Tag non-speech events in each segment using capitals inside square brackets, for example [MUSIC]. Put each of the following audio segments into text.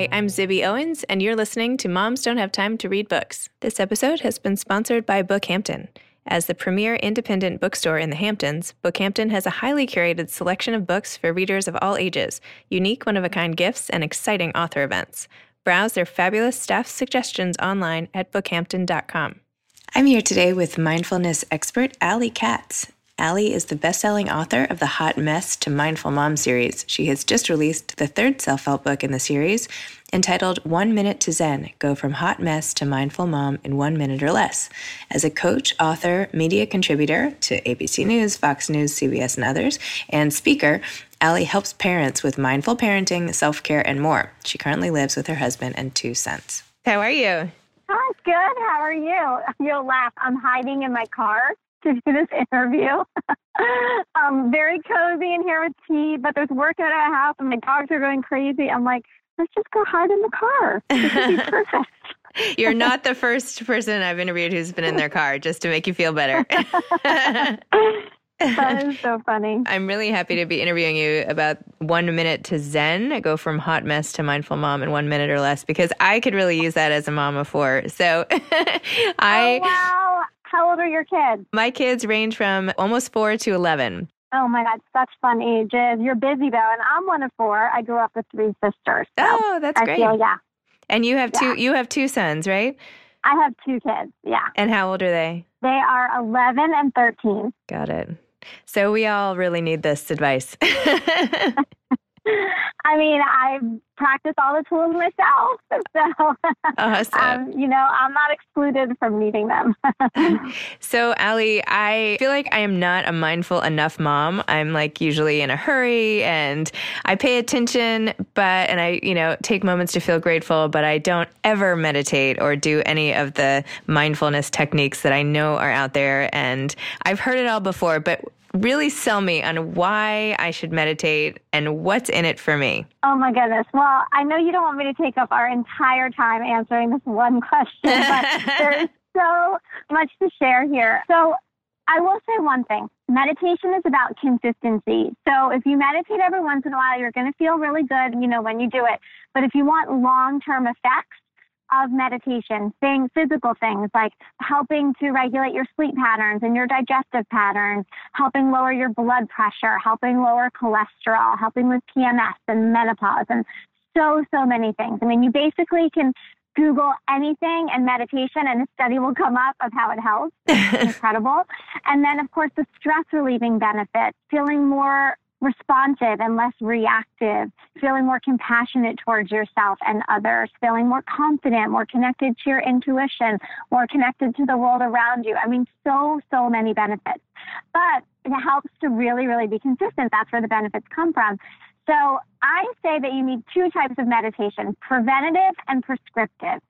Hi, I'm Zibby Owens, and you're listening to Moms Don't Have Time to Read Books. This episode has been sponsored by Bookhampton. As the premier independent bookstore in the Hamptons, Bookhampton has a highly curated selection of books for readers of all ages, unique one of a kind gifts, and exciting author events. Browse their fabulous staff suggestions online at bookhampton.com. I'm here today with mindfulness expert Ali Katz. Ali is the best selling author of the Hot Mess to Mindful Mom series. She has just released the third self help book in the series entitled One Minute to Zen Go from Hot Mess to Mindful Mom in One Minute or Less. As a coach, author, media contributor to ABC News, Fox News, CBS, and others, and speaker, Ali helps parents with mindful parenting, self care, and more. She currently lives with her husband and two sons. How are you? Hi, good. How are you? You'll laugh. I'm hiding in my car [LAUGHS] to do this interview. [LAUGHS] um, very cozy in here with tea, but there's work at our house and my dogs are going crazy. I'm like, let's just go hide in the car. This would be [LAUGHS] perfect. You're not the first person I've interviewed who's been in their car, just to make you feel better. that is so funny. I'm really happy to be interviewing you about one minute to Zen. I go from hot mess to mindful mom in one minute or less because I could really use that as a mom of four. So I. Oh, wow. How old are your kids? My kids range from almost four to 11. Oh my God, such fun ages. You're busy though, and I'm one of four. I grew up with three sisters. So oh, that's I great. Feel, yeah. And you have Yeah. two. You have two sons, right? I have two kids. Yeah. And how old are they? They are 11 and 13. Got it. So we all really need this advice. [LAUGHS] [LAUGHS] I mean, I practice all the tools myself. [LAUGHS] So, Awesome. um, you know, I'm not excluded from needing them. [LAUGHS] So, Ali, I feel like I am not a mindful enough mom. I'm like usually in a hurry and I pay attention, but, and I, you know, take moments to feel grateful, but I don't ever meditate or do any of the mindfulness techniques that I know are out there. And I've heard it all before, but really sell me on why I should meditate and what's in it for me. oh my goodness. Well, I know you don't want me to take up our entire time answering this one question, but [LAUGHS] there's so much to share here. So, I will say one thing. Meditation is about consistency. So if you meditate every once in a while, you're going to feel really good, you know, when you do it. But if you want long-term effects of meditation, things, physical things like helping to regulate your sleep patterns and your digestive patterns, helping lower your blood pressure, helping lower cholesterol, helping with PMS and menopause and so, so many things. I mean, you basically can Google anything and meditation, and a study will come up of how it helps. It's [LAUGHS] incredible. And then, of course, the stress relieving benefits, feeling more responsive and less reactive, feeling more compassionate towards yourself and others, feeling more confident, more connected to your intuition, more connected to the world around you. I mean, so, so many benefits. But it helps to really, really be consistent. That's where the benefits come from. So I say that you need two types of meditation, preventative and prescriptive.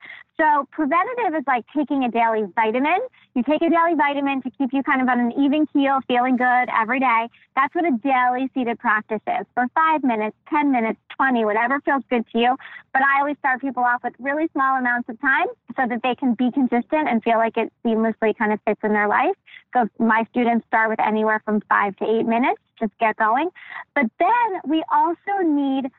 So preventative is like taking a daily vitamin. You take a daily vitamin to keep you kind of on an even keel, feeling good every day. That's what a daily seated practice is for five minutes, 10 minutes, 20, whatever feels good to you. But I always start people off with really small amounts of time so that they can be consistent and feel like it seamlessly kind of fits in their life. So my students start with anywhere from five to eight minutes just get going. But then we also need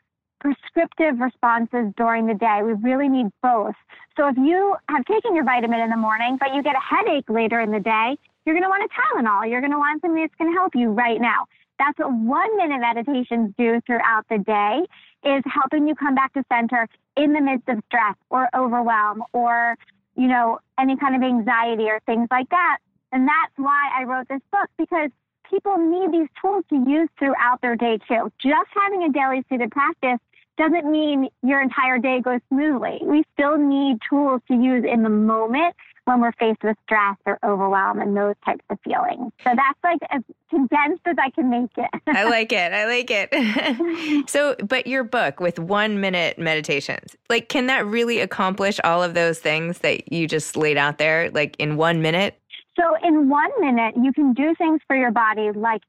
prescriptive responses during the day. We really need both. So if you have taken your vitamin in the morning, but you get a headache later in the day, you're going to want a Tylenol. You're going to want something that's going to help you right now. That's what one minute meditations do throughout the day is helping you come back to center in the midst of stress or overwhelm or, you know, any kind of anxiety or things like that. And that's why I wrote this book because people need these tools to use throughout their day too. Just having a daily seated practice doesn't mean your entire day goes smoothly. We still need tools to use in the moment when we're faced with stress or overwhelm and those types of feelings. So that's like as condensed as I can make it. [LAUGHS] I like it. I like it. [LAUGHS] so, but your book with one minute meditations, like, can that really accomplish all of those things that you just laid out there, like in one minute? So, in one minute, you can do things for your body like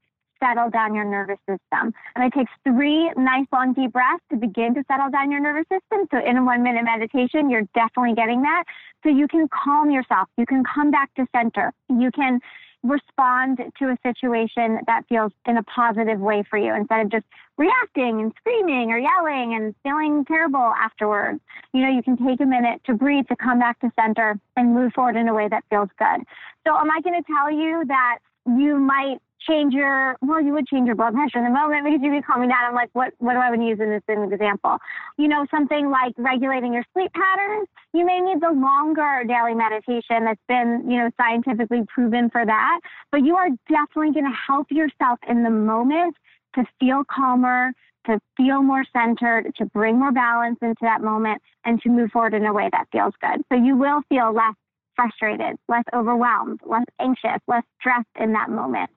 settle down your nervous system. And it takes three nice long deep breaths to begin to settle down your nervous system. So, in a one minute meditation, you're definitely getting that. So, you can calm yourself. You can come back to center. You can respond to a situation that feels in a positive way for you instead of just reacting and screaming or yelling and feeling terrible afterwards. You know, you can take a minute to breathe, to come back to center and move forward in a way that feels good. So, am I going to tell you that you might change your well you would change your blood pressure in the moment because you'd be calming down. I'm like what what do i to use in this in example? You know something like regulating your sleep patterns. You may need the longer daily meditation that's been you know scientifically proven for that but you are definitely going to help yourself in the moment to feel calmer to feel more centered to bring more balance into that moment and to move forward in a way that feels good. So you will feel less frustrated less overwhelmed less anxious less stressed in that moment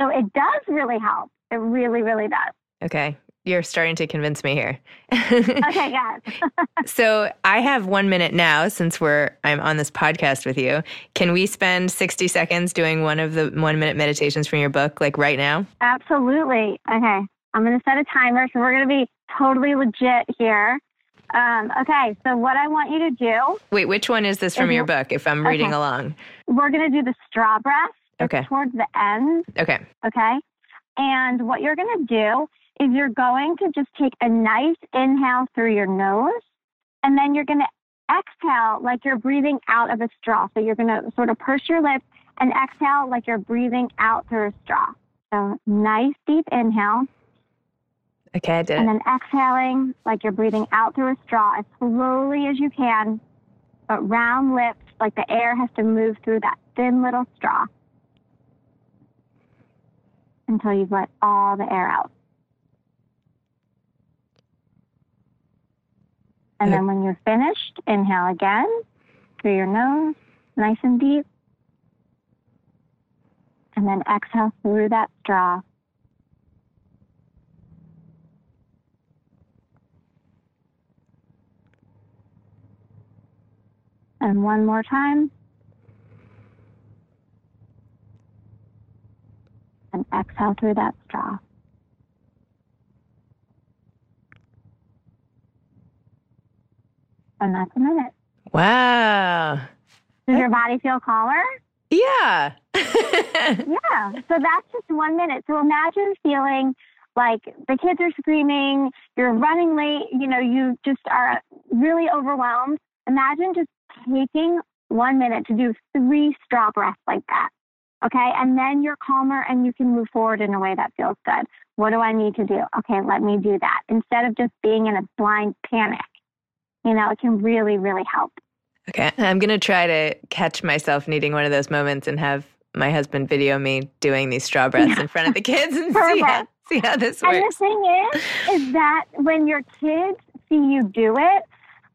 so it does really help. It really, really does. Okay. You're starting to convince me here. okay, [LAUGHS] yes. [LAUGHS] so I have one minute now since we're I'm on this podcast with you. Can we spend 60 seconds doing one of the one minute meditations from your book, like right now? Absolutely. Okay. I'm going to set a timer. So we're going to be totally legit here. Um, okay, so what I want you to do. Wait, which one is this from your book if I'm reading okay. along? We're going to do the straw breath. Okay. towards the end. Okay. Okay. And what you're going to do is you're going to just take a nice inhale through your nose, and then you're going to exhale like you're breathing out of a straw. So you're going to sort of purse your lips and exhale like you're breathing out through a straw. So nice deep inhale. Okay, I did. And then exhaling like you're breathing out through a straw as slowly as you can, but round lips, like the air has to move through that thin little straw until you've let all the air out. And then when you're finished, inhale again through your nose, nice and deep. And then exhale through that straw. And one more time. And exhale through that straw. And that's a minute. Wow. Does your body feel calmer? Yeah. [LAUGHS] yeah. So that's just one minute. So imagine feeling like the kids are screaming, you're running late, you know, you just are really overwhelmed. Imagine just taking one minute to do three straw breaths like that. Okay. And then you're calmer and you can move forward in a way that feels good. What do I need to do? Okay, let me do that. Instead of just being in a blind panic, you know, it can really, really help. Okay. I'm going to try to catch myself needing one of those moments and have my husband video me doing these straw breaths in front of the kids and [LAUGHS] see how, see how this works. And the thing is, is that when your kids see you do it,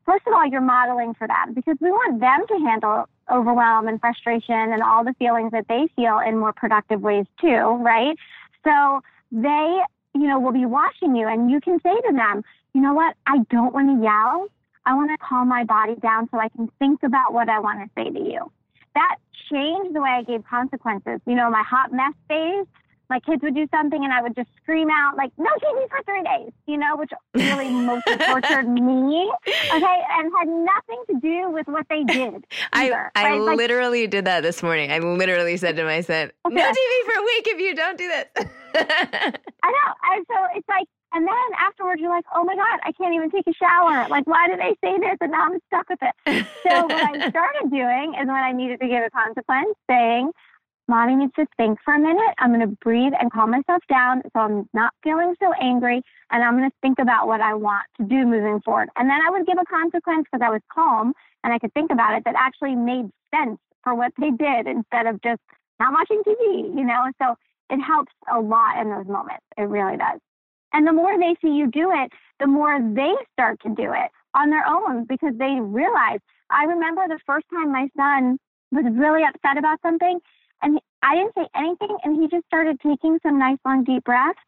first of all, you're modeling for them because we want them to handle overwhelm and frustration and all the feelings that they feel in more productive ways too, right? So they, you know, will be watching you and you can say to them, you know what? I don't want to yell. I want to calm my body down so I can think about what I want to say to you. That changed the way I gave consequences. You know, my hot mess days, my kids would do something and I would just scream out like, no TV for three days, you know, which really [LAUGHS] mostly tortured me. Okay. And had nothing to do with what they did. I, either, I right? Like, literally did that this morning. I literally said to my son, no TV for a week if you don't do this. [LAUGHS] I know. And so it's like, and then afterwards you're like, oh my God, I can't even take a shower. Like, why did they say this? And now I'm stuck with it. So what I [LAUGHS] started doing is when I needed to give a consequence, saying, Mommy needs to think for a minute. I'm going to breathe and calm myself down so I'm not feeling so angry. And I'm going to think about what I want to do moving forward. And then I would give a consequence because I was calm and I could think about it that actually made sense for what they did instead of just not watching TV, you know? So it helps a lot in those moments. It really does. And the more they see you do it, the more they start to do it on their own because they realize. I remember the first time my son was really upset about something and I didn't say anything and he just started taking some nice long deep breaths.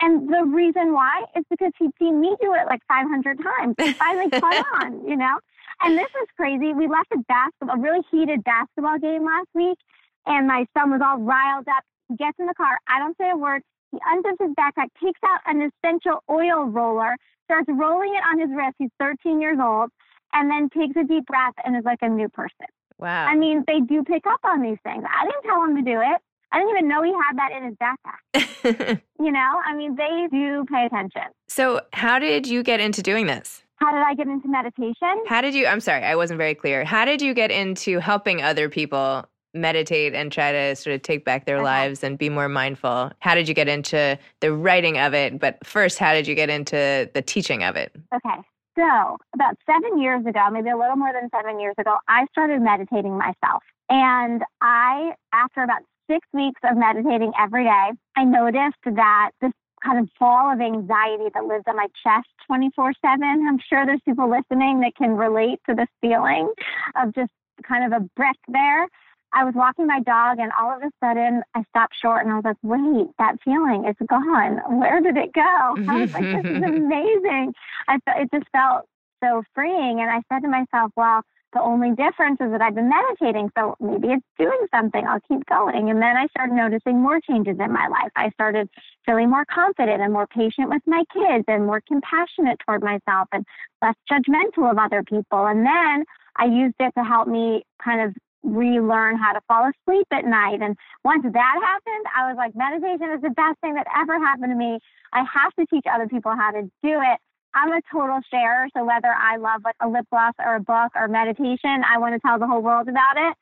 And the reason why is because he'd seen me do it like 500 times. He finally [LAUGHS] caught on, you know? And this is crazy. We left a basketball, a really heated basketball game last week, and my son was all riled up. He gets in the car. I don't say a word. He unzips his backpack, takes out an essential oil roller, starts rolling it on his wrist. He's 13 years old, and then takes a deep breath and is like a new person. Wow. I mean, they do pick up on these things. I didn't tell him to do it. I didn't even know he had that in his backpack. [LAUGHS] You know, I mean, they do pay attention. so, how did you get into doing this? How did I get into meditation? How did you? I'm sorry, I wasn't very clear. How did you get into helping other people meditate and try to sort of take back their Okay. lives and be more mindful? How did you get into the writing of it? But first, how did you get into the teaching of it? Okay. So, about seven years ago, maybe a little more than seven years ago, I started meditating myself. And I, after about six weeks of meditating every day, I noticed that this kind of ball of anxiety that lives on my chest 24 7. I'm sure there's people listening that can relate to this feeling of just kind of a brick there. I was walking my dog, and all of a sudden, I stopped short and I was like, wait, that feeling is gone. Where did it go? [LAUGHS] I was like, this is [LAUGHS] amazing. I fe- it just felt so freeing. And I said to myself, well, the only difference is that I've been meditating, so maybe it's doing something. I'll keep going. And then I started noticing more changes in my life. I started feeling more confident and more patient with my kids and more compassionate toward myself and less judgmental of other people. And then I used it to help me kind of relearn how to fall asleep at night. And once that happened, I was like, meditation is the best thing that ever happened to me. I have to teach other people how to do it. I'm a total sharer, so whether I love like a lip gloss or a book or meditation, I want to tell the whole world about it.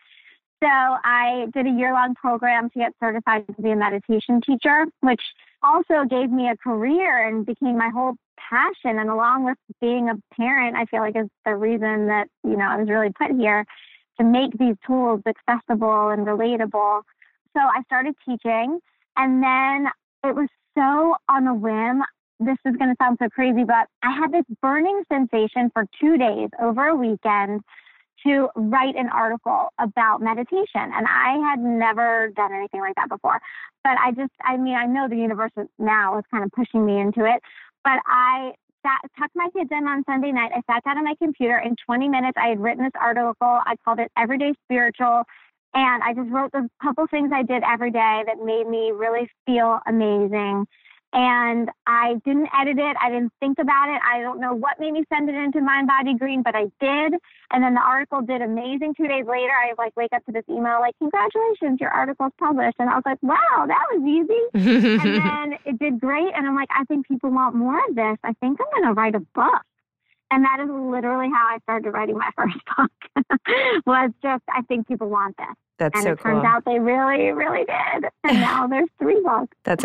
So I did a year long program to get certified to be a meditation teacher, which also gave me a career and became my whole passion. And along with being a parent, I feel like is the reason that, you know, I was really put here to make these tools accessible and relatable. So I started teaching and then it was so on a whim. This is going to sound so crazy, but I had this burning sensation for two days over a weekend to write an article about meditation. And I had never done anything like that before. But I just, I mean, I know the universe now is kind of pushing me into it. But I sat, tucked my kids in on Sunday night. I sat down on my computer. In 20 minutes, I had written this article. I called it Everyday Spiritual. And I just wrote the couple things I did every day that made me really feel amazing. And I didn't edit it. I didn't think about it. I don't know what made me send it into Mind Body Green, but I did. And then the article did amazing. Two days later, I like wake up to this email like, "Congratulations, your article's published." And I was like, "Wow, that was easy." and [LAUGHS] then it did great. And I'm like, I think people want more of this. I think I'm going to write a book. And that is literally how I started writing my [LAUGHS] first book. was just, I think people want this. That's and so it turns out they really, really did. And now there's three books. That's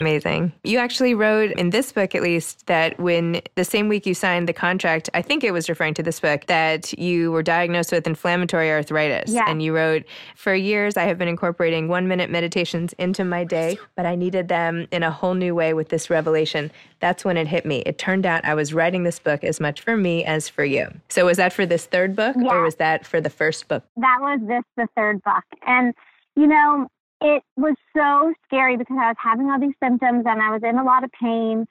Amazing. You actually wrote in this book, at least, that when the same week you signed the contract, I think it was referring to this book, that you were diagnosed with inflammatory arthritis. Yeah. And you wrote, For years, I have been incorporating one minute meditations into my day, but I needed them in a whole new way with this revelation. That's when it hit me. It turned out I was writing this book as much for me as for you. So, was that for this third book, Yeah. or was that for the first book? that was this the third book and you know it was so scary because i was having all these symptoms and i was in a lot of pain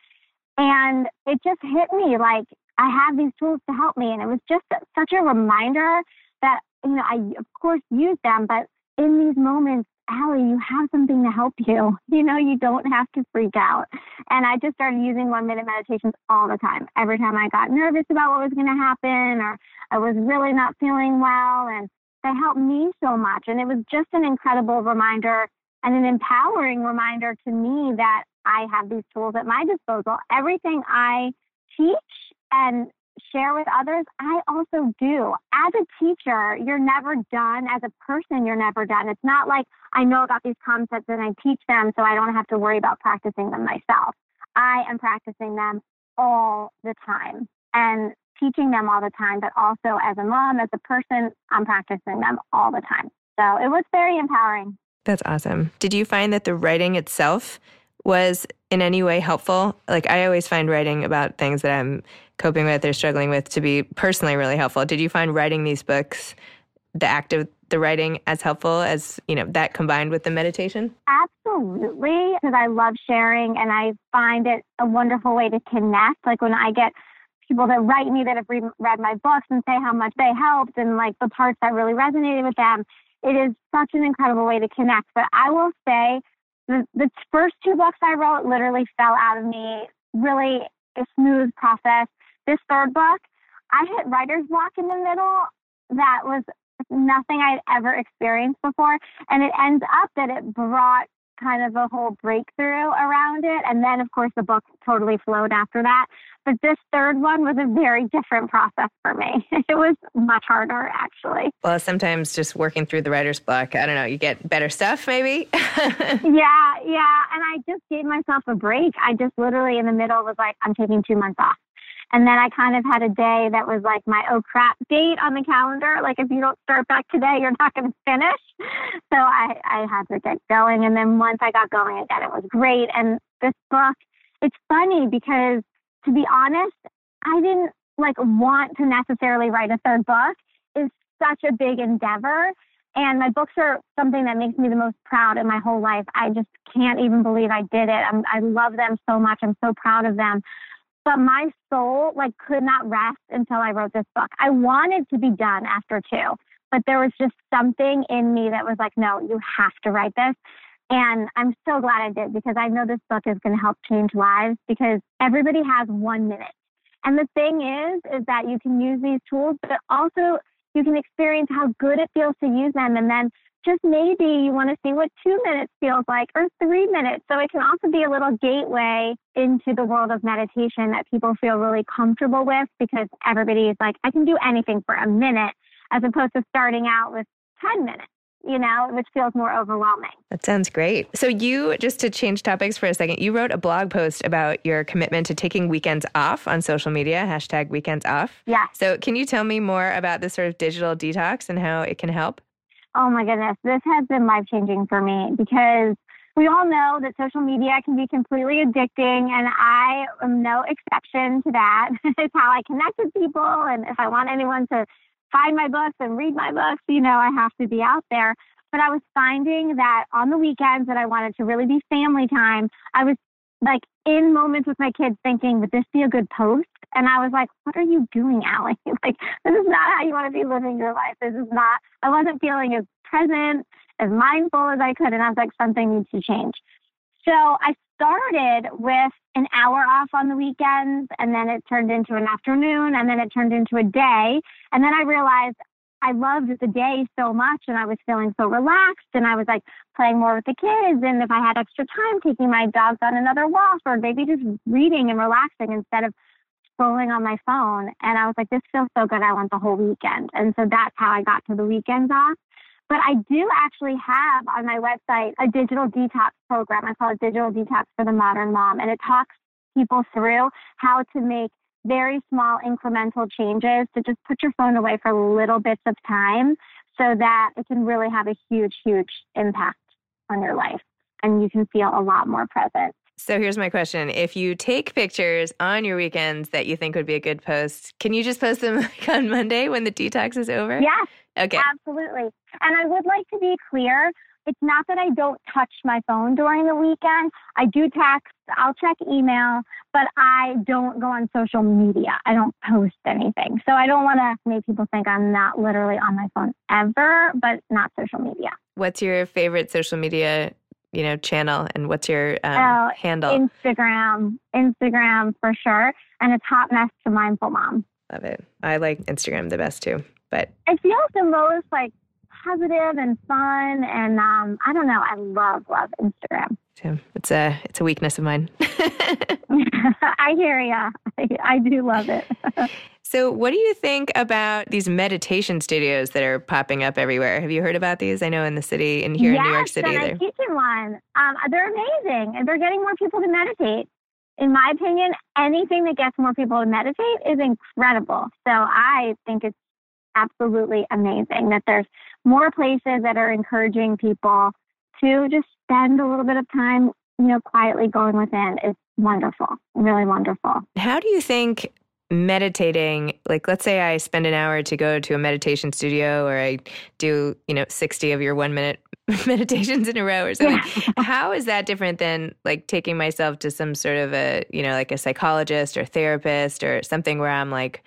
and it just hit me like i have these tools to help me and it was just such a reminder that you know i of course use them but in these moments Ali, you have something to help you. [LAUGHS] You know, you don't have to freak out. And I just started using one minute meditations all the time. Every time I got nervous about what was going to happen or I was really not feeling well. And they helped me so much. And it was just an incredible reminder and an empowering reminder to me that I have these tools at my disposal. Everything I teach and share with others, I also do. As a teacher, you're never done. As a person, you're never done. It's not like I know about these concepts and I teach them so I don't have to worry about practicing them myself. I am practicing them all the time and teaching them all the time, but also as a mom, as a person, I'm practicing them all the time. So it was very empowering. That's awesome. Did you find that the writing itself was in any way helpful? Like, I always find writing about things that I'm coping with or struggling with to be personally really helpful. Did you find writing these books, the act of the writing, as helpful as, you know, that combined with the meditation? Absolutely, because I love sharing and I find it a wonderful way to connect. Like when I get people that write me that have read, read my books and say how much they helped and like the parts that really resonated with them, it is such an incredible way to connect. But I will say the, the first two books I wrote literally fell out of me, really a smooth process. This third book, I hit writer's block in the middle. That was nothing I'd ever experienced before. And it ends up that it brought kind of a whole breakthrough around it. And then, of course, the book totally flowed after that. But this third one was a very different process for me. [LAUGHS] It was much harder, actually. Well, sometimes just working through the writer's block, I don't know, you get better stuff maybe. [LAUGHS] Yeah, yeah. And I just gave myself a break. I just literally in the middle was like, I'm taking two months off. And then I kind of had a day that was like my oh crap date on the calendar. Like if you don't start back today, you're not going to finish. So I, I had to get going. And then once I got going again, it was great. And this book, it's funny because to be honest, I didn't like want to necessarily write a third book. It's such a big endeavor. And my books are something that makes me the most proud in my whole life. I just can't even believe I did it. I'm, I love them so much. I'm so proud of them. But my soul like could not rest until I wrote this book. I wanted to be done after two, but there was just something in me that was like, no, you have to write this. And I'm so glad I did because I know this book is going to help change lives because everybody has one minute. And the thing is, is that you can use these tools, but also you can experience how good it feels to use them. And then just maybe you want to see what two minutes feels like or three minutes. So it can also be a little gateway into the world of meditation that people feel really comfortable with because everybody is like, I can do anything for a minute as opposed to starting out with 10 minutes. you know, which feels more overwhelming. That sounds great. So, you, just to change topics for a second, you wrote a blog post about your commitment to taking weekends off on social media, hashtag weekends off. Yeah. So, can you tell me more about this sort of digital detox and how it can help? Oh my goodness, this has been life changing for me because we all know that social media can be completely addicting, and I am no exception to that. [LAUGHS] it's how I connect with people, and if I want anyone to find my books and read my books, you know, I have to be out there. But I was finding that on the weekends that I wanted to really be family time, I was like in moments with my kids thinking, would this be a good post? And I was like, what are you doing, Ali? [LAUGHS] like, this is not how you want to be living your life. This is not, I wasn't feeling as present, as mindful as I could. And I was like, something needs to change. So I started with an hour off on the weekends, and then it turned into an afternoon, and then it turned into a day. And then I realized I loved the day so much, and I was feeling so relaxed, and I was like playing more with the kids. And if I had extra time, taking my dogs on another walk, or maybe just reading and relaxing instead of scrolling on my phone. And I was like, this feels so good. I want the whole weekend. And so that's how I got to the weekends off. But I do actually have on my website a digital detox program. I call it Digital Detox for the Modern Mom. And it talks people through how to make very small incremental changes to just put your phone away for little bits of time so that it can really have a huge, huge impact on your life. And you can feel a lot more present. So here's my question. If you take pictures on your weekends that you think would be a good post, can you just post them [LAUGHS] like on Monday when the detox is over? Yes. Okay. Absolutely. And I would like to be clear. It's not that I don't touch my phone during the weekend. I do text, I'll check email, but I don't go on social media. I don't post anything. So I don't want to make people think I'm not literally on my phone ever, but not social media. What's your favorite social media you know channel and what's your um, oh, handle? Instagram instagram for sure and it's hot mess to mindful mom. Love it. I like instagram the best too but it feels the most like positive and fun and um, i don't know i love love instagram it's a it's a weakness of mine [LAUGHS] [LAUGHS] i hear ya I, I do love it [LAUGHS] So, what do you think about these meditation studios that are popping up everywhere? Have you heard about these? I know in the city and here yes, in New York City. Yes, I teach in one. Um, they're amazing, and they're getting more people to meditate. In my opinion, anything that gets more people to meditate is incredible. So I think it's absolutely amazing that there's more places that are encouraging people to just spend a little bit of time, you know, quietly going within. is wonderful, really wonderful. How do you think meditating like let's say i spend an hour to go to a meditation studio or i do you know 60 of your one minute [LAUGHS] meditations in a row or something yeah. [LAUGHS] how is that different than like taking myself to some sort of a you know like a psychologist or therapist or something where i'm like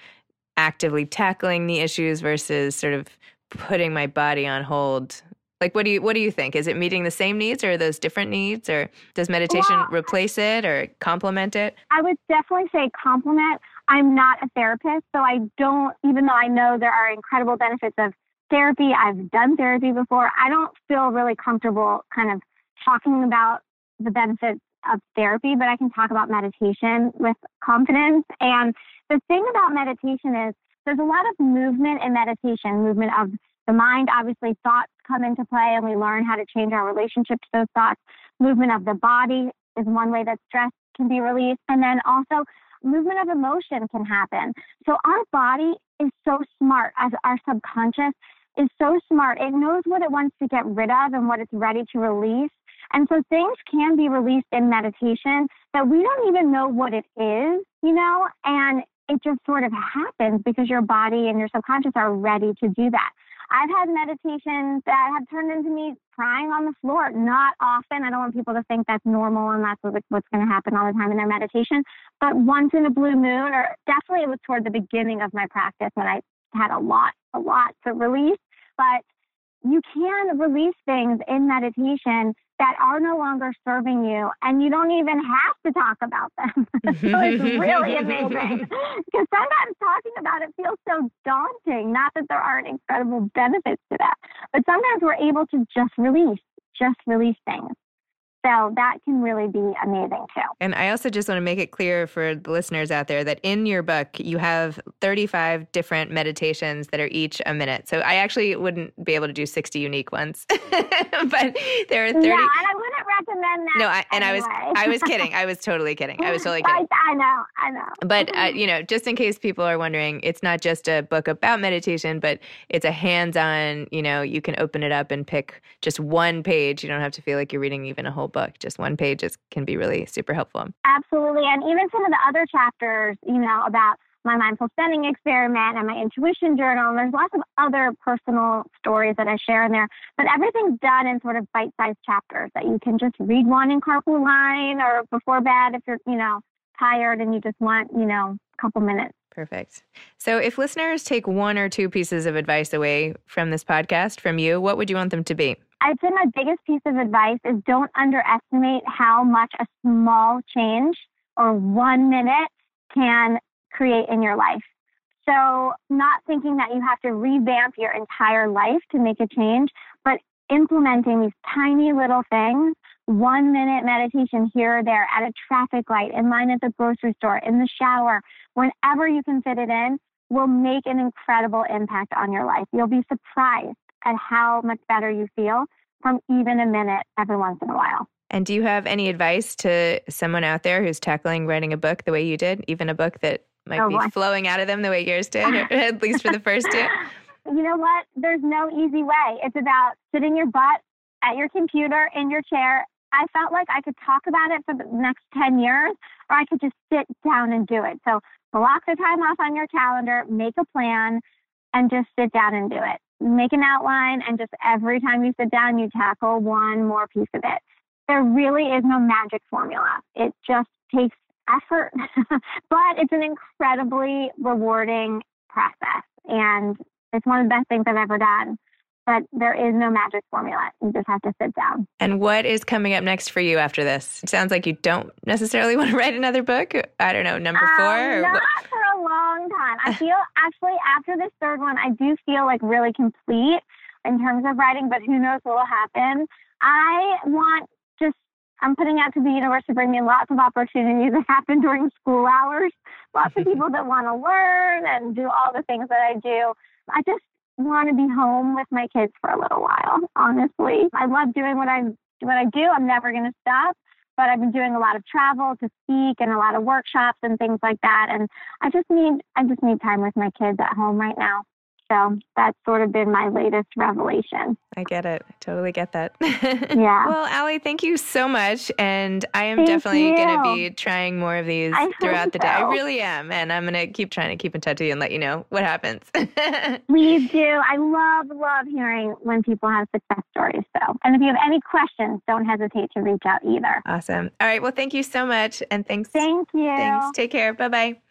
actively tackling the issues versus sort of putting my body on hold like what do you what do you think is it meeting the same needs or are those different needs or does meditation well, replace it or complement it i would definitely say complement I'm not a therapist, so I don't, even though I know there are incredible benefits of therapy, I've done therapy before, I don't feel really comfortable kind of talking about the benefits of therapy, but I can talk about meditation with confidence. And the thing about meditation is there's a lot of movement in meditation, movement of the mind. Obviously, thoughts come into play and we learn how to change our relationship to those thoughts. Movement of the body is one way that stress can be released. And then also movement of emotion can happen. So our body is so smart as our subconscious is so smart. It knows what it wants to get rid of and what it's ready to release. And so things can be released in meditation that we don't even know what it is, you know, and it just sort of happens because your body and your subconscious are ready to do that. I've had meditations that have turned into me crying on the floor. Not often. I don't want people to think that's normal and that's what's going to happen all the time in their meditation. But once in a blue moon, or definitely it was toward the beginning of my practice when I had a lot, a lot to release. But you can release things in meditation that are no longer serving you, and you don't even have to talk about them. [LAUGHS] so it's really amazing [LAUGHS] because sometimes talking about it feels so daunting. Not that there aren't incredible benefits to that, but sometimes we're able to just release, just release things. So that can really be amazing too. And I also just want to make it clear for the listeners out there that in your book, you have 35 different meditations that are each a minute. So I actually wouldn't be able to do 60 unique ones, [LAUGHS] but there are 30. Yeah, and I wouldn't recommend that. No, I, and anyway. I was I was kidding. I was totally kidding. I was totally kidding. [LAUGHS] I, I know, I know. But uh, [LAUGHS] you know, just in case people are wondering, it's not just a book about meditation, but it's a hands-on. You know, you can open it up and pick just one page. You don't have to feel like you're reading even a whole book. Just one page is, can be really super helpful. Absolutely. And even some of the other chapters, you know, about my mindful spending experiment and my intuition journal. And there's lots of other personal stories that I share in there. But everything's done in sort of bite sized chapters that you can just read one in carpool line or before bed if you're, you know, tired and you just want, you know, a couple minutes. Perfect. So, if listeners take one or two pieces of advice away from this podcast from you, what would you want them to be? I'd say my biggest piece of advice is don't underestimate how much a small change or one minute can create in your life. So, not thinking that you have to revamp your entire life to make a change, but implementing these tiny little things one minute meditation here or there at a traffic light, in line at the grocery store, in the shower, whenever you can fit it in, will make an incredible impact on your life. You'll be surprised at how much better you feel from even a minute every once in a while. And do you have any advice to someone out there who's tackling writing a book the way you did, even a book that might Oh, be boy. flowing out of them the way yours did, [LAUGHS] at least for the first two? You know what? There's no easy way. It's about sitting your butt at your computer in your chair. I felt like I could talk about it for the next 10 years, or I could just sit down and do it. So block the time off on your calendar, make a plan, and just sit down and do it. Make an outline, and just every time you sit down, you tackle one more piece of it. There really is no magic formula. It just takes effort, [LAUGHS] but it's an incredibly rewarding process. And it's one of the best things I've ever done. But there is no magic formula. You just have to sit down. And what is coming up next for you after this? It sounds like you don't necessarily [LAUGHS] want to write another book. I don't know, number four? Um, not what? for a long time. I [LAUGHS] feel actually after this third one, I do feel like really complete in terms of writing, but who knows what will happen. I want just, I'm putting out to the universe to bring me lots of opportunities that happen during school hours. Lots of [LAUGHS] people that want to learn and do all the things that I do. I just want to be home with my kids for a little while, honestly. I love doing what I what I do. I'm never going to stop but I've been doing a lot of travel to speak and a lot of workshops and things like that. And I just need I just need time with my kids at home right now. So that's sort of been my latest revelation. I get it. I totally get that. [LAUGHS] Yeah. well, Ali, thank you so much. And I am Thank definitely going to be trying more of these I throughout the day. I really am. And I'm going to keep trying to keep in touch with you and let you know what happens. [LAUGHS] Please do. I love, love hearing when people have success stories. So, and if you have any questions, don't hesitate to reach out either. awesome. All right. Well, thank you so much. And thanks. Thank you. Thanks. Take care. Bye bye.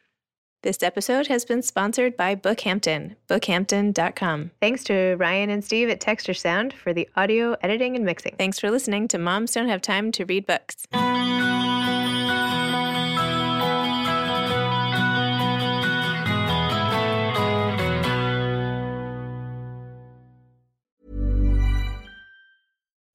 This episode has been sponsored by Bookhampton, bookhampton.com. Thanks to Ryan and Steve at Texture Sound for the audio editing and mixing. Thanks for listening to Moms Don't Have Time to Read Books.